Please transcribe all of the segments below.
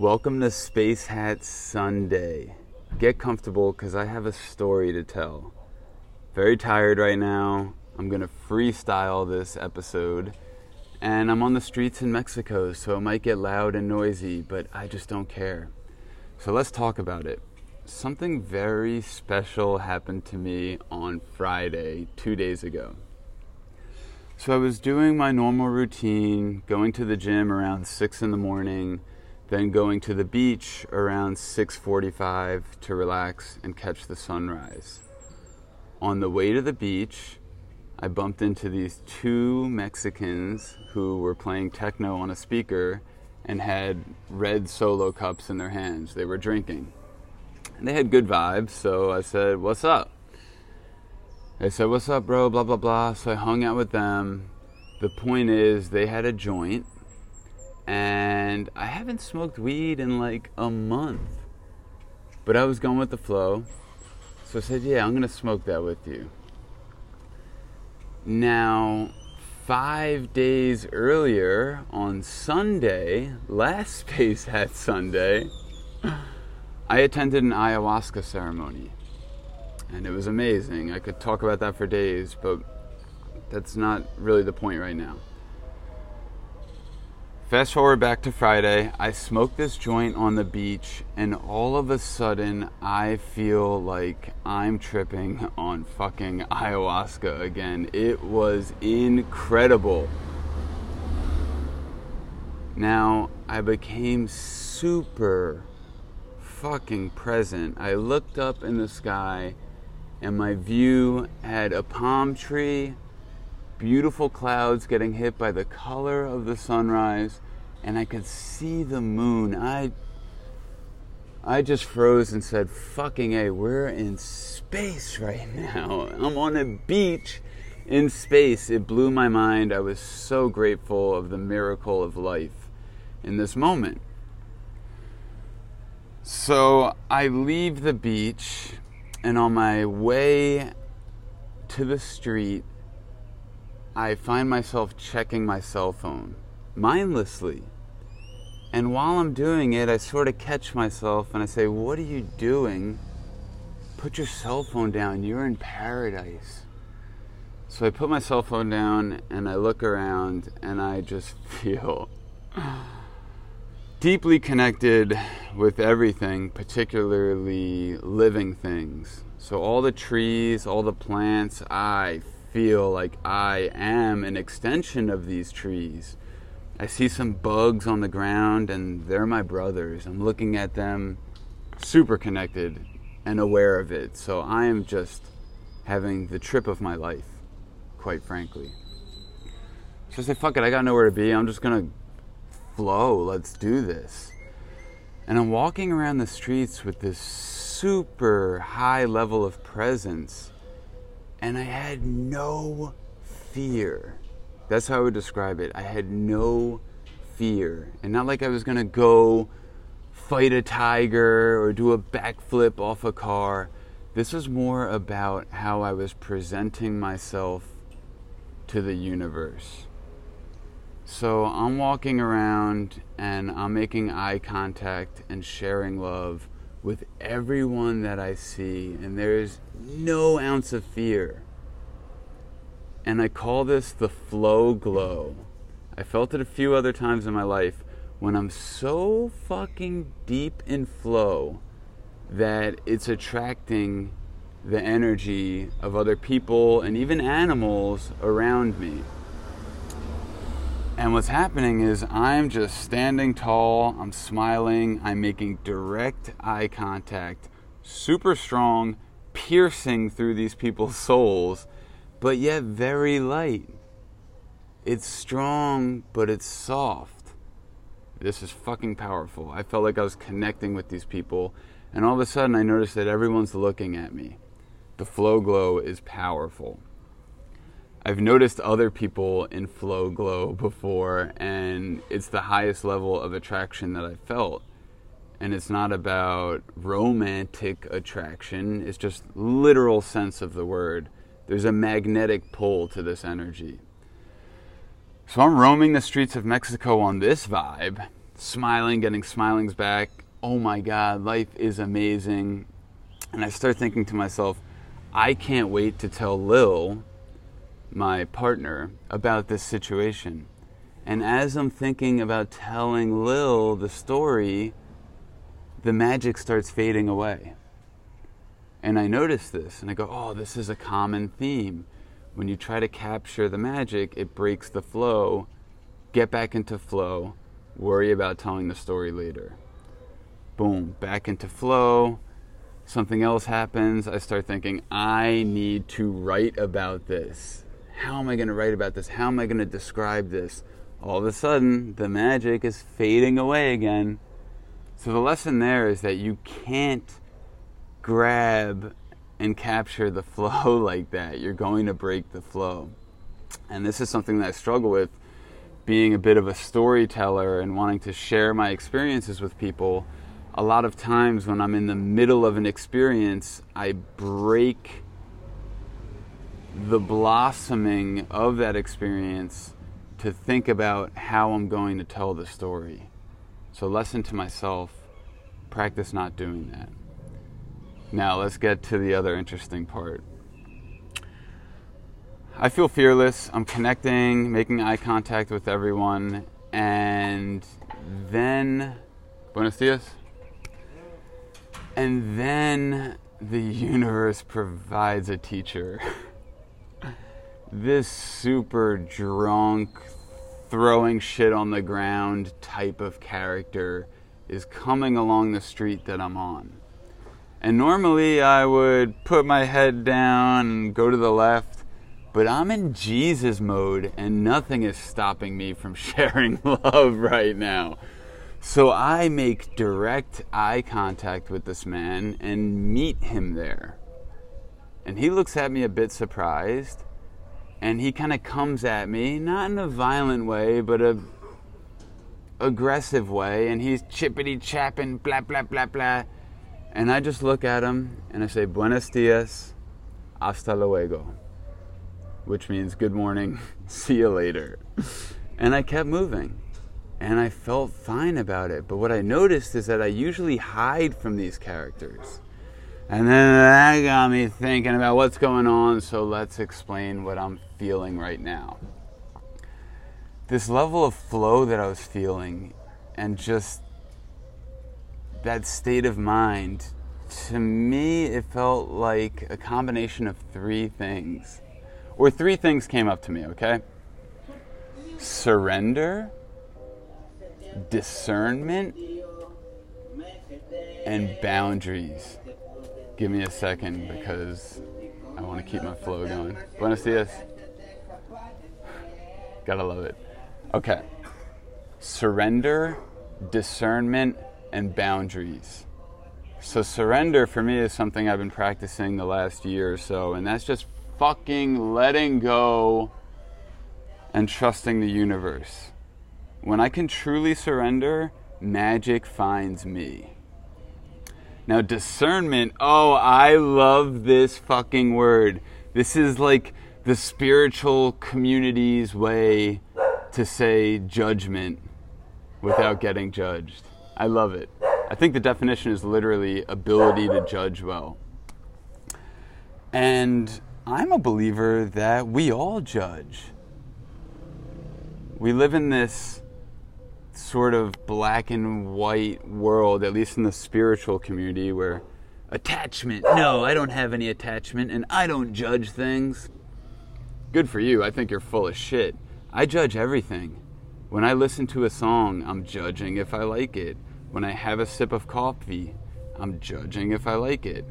Welcome to Space Hat Sunday. Get comfortable because I have a story to tell. Very tired right now. I'm going to freestyle this episode. And I'm on the streets in Mexico, so it might get loud and noisy, but I just don't care. So let's talk about it. Something very special happened to me on Friday, two days ago. So I was doing my normal routine, going to the gym around 6 in the morning then going to the beach around 6:45 to relax and catch the sunrise. On the way to the beach, I bumped into these two Mexicans who were playing techno on a speaker and had red solo cups in their hands. They were drinking. And they had good vibes, so I said, "What's up?" They said, "What's up, bro?" blah blah blah. So I hung out with them. The point is they had a joint and I haven't smoked weed in like a month. But I was going with the flow. So I said, Yeah, I'm going to smoke that with you. Now, five days earlier on Sunday, last Space Hat Sunday, I attended an ayahuasca ceremony. And it was amazing. I could talk about that for days, but that's not really the point right now. Fast forward back to Friday, I smoke this joint on the beach, and all of a sudden, I feel like I'm tripping on fucking ayahuasca again. It was incredible. Now, I became super fucking present. I looked up in the sky, and my view had a palm tree beautiful clouds getting hit by the color of the sunrise, and I could see the moon. I I just froze and said, fucking A, we're in space right now. I'm on a beach in space. It blew my mind. I was so grateful of the miracle of life in this moment. So I leave the beach, and on my way to the street, I find myself checking my cell phone mindlessly. And while I'm doing it, I sort of catch myself and I say, What are you doing? Put your cell phone down. You're in paradise. So I put my cell phone down and I look around and I just feel deeply connected with everything, particularly living things. So all the trees, all the plants, I feel like I am an extension of these trees. I see some bugs on the ground and they're my brothers. I'm looking at them super connected and aware of it. So I am just having the trip of my life, quite frankly. So I say, fuck it, I got nowhere to be. I'm just gonna flow. Let's do this. And I'm walking around the streets with this super high level of presence and I had no fear. That's how I would describe it. I had no fear. And not like I was gonna go fight a tiger or do a backflip off a car. This was more about how I was presenting myself to the universe. So I'm walking around and I'm making eye contact and sharing love with everyone that I see, and there's no ounce of fear. And I call this the flow glow. I felt it a few other times in my life when I'm so fucking deep in flow that it's attracting the energy of other people and even animals around me. And what's happening is I'm just standing tall, I'm smiling, I'm making direct eye contact, super strong, piercing through these people's souls, but yet very light. It's strong, but it's soft. This is fucking powerful. I felt like I was connecting with these people, and all of a sudden I noticed that everyone's looking at me. The flow glow is powerful. I've noticed other people in flow glow before, and it's the highest level of attraction that I felt. And it's not about romantic attraction, it's just literal sense of the word. There's a magnetic pull to this energy. So I'm roaming the streets of Mexico on this vibe, smiling, getting smilings back. Oh my God, life is amazing. And I start thinking to myself, I can't wait to tell Lil, my partner, about this situation. And as I'm thinking about telling Lil the story, the magic starts fading away. And I notice this and I go, oh, this is a common theme. When you try to capture the magic, it breaks the flow. Get back into flow. Worry about telling the story later. Boom, back into flow. Something else happens. I start thinking, I need to write about this. How am I going to write about this? How am I going to describe this? All of a sudden, the magic is fading away again. So the lesson there is that you can't grab and capture the flow like that. You're going to break the flow. And this is something that I struggle with being a bit of a storyteller and wanting to share my experiences with people. A lot of times when I'm in the middle of an experience, I break the blossoming of that experience to think about how I'm going to tell the story. So, lesson to myself practice not doing that. Now, let's get to the other interesting part. I feel fearless. I'm connecting, making eye contact with everyone, and then. Buenos dias. And then the universe provides a teacher. this super drunk, throwing shit on the ground type of character is coming along the street that I'm on. And normally I would put my head down and go to the left, but I'm in Jesus mode and nothing is stopping me from sharing love right now. So I make direct eye contact with this man and meet him there. And he looks at me a bit surprised and he kind of comes at me, not in a violent way, but a aggressive way, and he's chippity chapping, blah blah blah blah. And I just look at him and I say, Buenos dias, hasta luego, which means good morning, see you later. And I kept moving. And I felt fine about it. But what I noticed is that I usually hide from these characters. And then that got me thinking about what's going on, so let's explain what I'm feeling right now. This level of flow that I was feeling, and just that state of mind, to me, it felt like a combination of three things. Or three things came up to me, okay? Surrender, discernment, and boundaries give me a second because I want to keep my flow going. Buenos dias. Gotta love it. Okay. Surrender, discernment, and boundaries. So, surrender for me is something I've been practicing the last year or so, and that's just fucking letting go and trusting the universe. When I can truly surrender, magic finds me. Now, discernment, oh, I love this fucking word. This is like the spiritual community's way to say judgment without getting judged. I love it. I think the definition is literally ability to judge well. And I'm a believer that we all judge. We live in this sort of black and white world, at least in the spiritual community, where attachment, no, I don't have any attachment and I don't judge things. Good for you. I think you're full of shit. I judge everything. When I listen to a song, I'm judging if I like it. When I have a sip of coffee, I'm judging if I like it.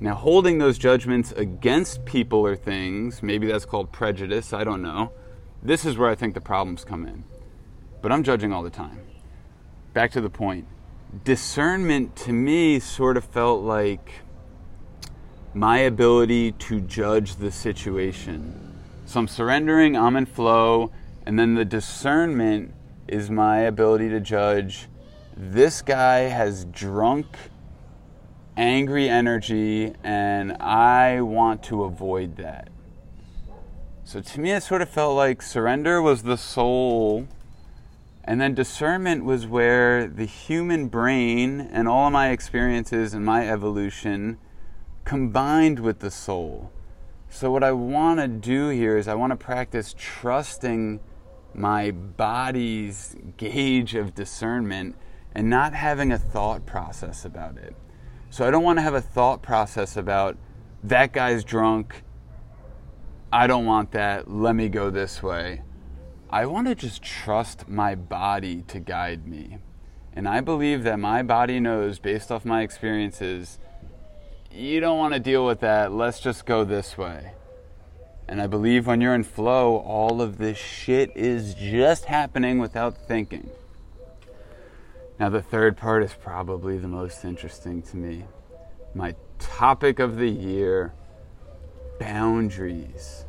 Now, holding those judgments against people or things, maybe that's called prejudice, I don't know. This is where I think the problems come in but I'm judging all the time. Back to the point. Discernment to me sort of felt like my ability to judge the situation. So I'm surrendering, I'm in flow, and then the discernment is my ability to judge this guy has drunk, angry energy, and I want to avoid that. So to me, it sort of felt like surrender was the soul And then discernment was where the human brain and all of my experiences and my evolution combined with the soul. So, what I want to do here is I want to practice trusting my body's gauge of discernment and not having a thought process about it. So, I don't want to have a thought process about that guy's drunk. I don't want that. Let me go this way. I want to just trust my body to guide me. And I believe that my body knows, based off my experiences, you don't want to deal with that. Let's just go this way. And I believe when you're in flow, all of this shit is just happening without thinking. Now, the third part is probably the most interesting to me. My topic of the year boundaries.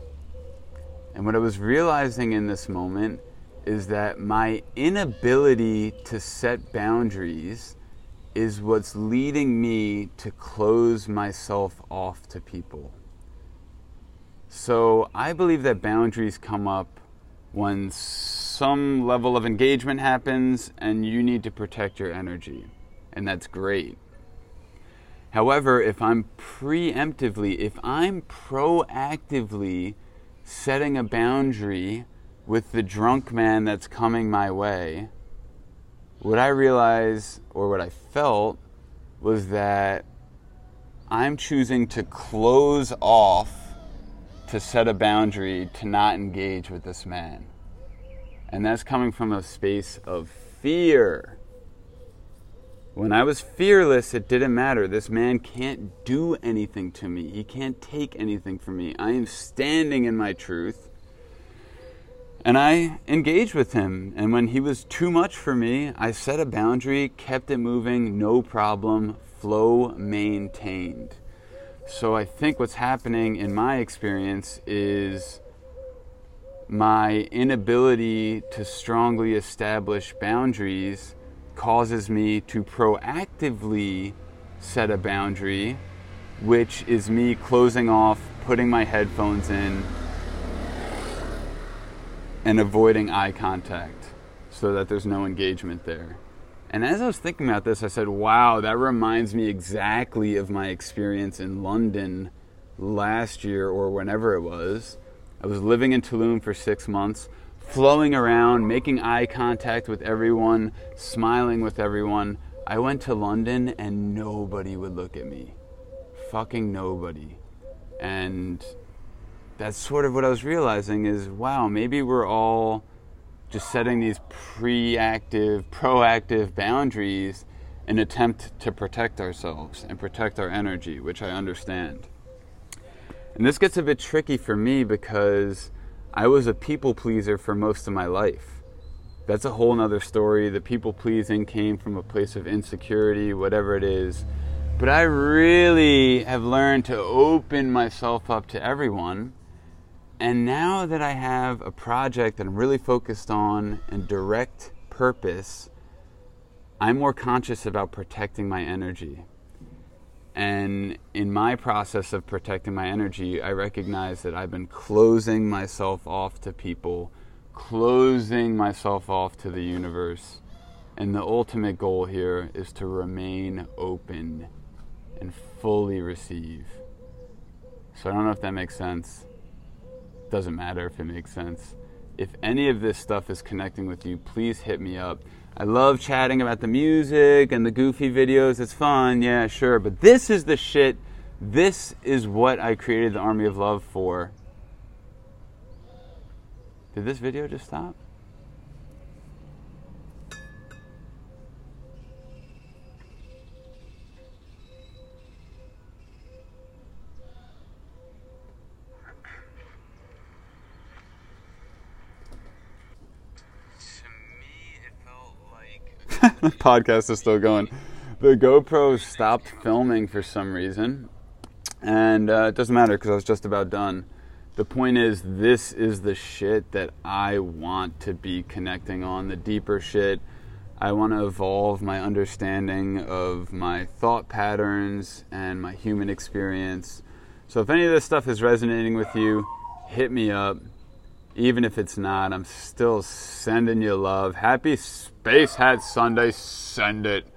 And what I was realizing in this moment is that my inability to set boundaries is what's leading me to close myself off to people. So I believe that boundaries come up when some level of engagement happens and you need to protect your energy. And that's great. However, if I'm preemptively, if I'm proactively setting a boundary with the drunk man that's coming my way, would I realized or what I felt was that I'm choosing to close off to set a boundary to not engage with this man. And that's coming from a space of fear. When I was fearless, it didn't matter. This man can't do anything to me, he can't take anything from me. I am standing in my truth. And I engaged with him. And when he was too much for me, I set a boundary, kept it moving, no problem, flow maintained. So I think what's happening in my experience is my inability to strongly establish boundaries causes me to proactively set a boundary, which is me closing off, putting my headphones in, and avoiding eye contact so that there's no engagement there. And as I was thinking about this, I said, wow, that reminds me exactly of my experience in London last year or whenever it was. I was living in Tulum for six months, flowing around, making eye contact with everyone, smiling with everyone. I went to London and nobody would look at me. Fucking nobody. And that's sort of what I was realizing is wow, maybe we're all just setting these pre-active, proactive boundaries in attempt to protect ourselves and protect our energy, which I understand. And this gets a bit tricky for me because I was a people pleaser for most of my life. That's a whole nother story. The people pleasing came from a place of insecurity, whatever it is. But I really have learned to open myself up to everyone and now that I have a project that I'm really focused on and direct purpose, I'm more conscious about protecting my energy. And in my process of protecting my energy, I recognize that I've been closing myself off to people, closing myself off to the universe. And the ultimate goal here is to remain open and fully receive. So I don't know if that makes sense doesn't matter if it makes sense. If any of this stuff is connecting with you, please hit me up. I love chatting about the music and the goofy videos. It's fun, yeah, sure. But this is the shit. This is what I created the Army of Love for. Did this video just stop? The podcast is still going. The GoPro stopped filming for some reason, and uh, it doesn't matter because I was just about done. The point is, this is the shit that I want to be connecting on, the deeper shit. I want to evolve my understanding of my thought patterns and my human experience. So, if any of this stuff is resonating with you, hit me up. Even if it's not, I'm still sending you love. Happy Space Hat Sunday. Send it.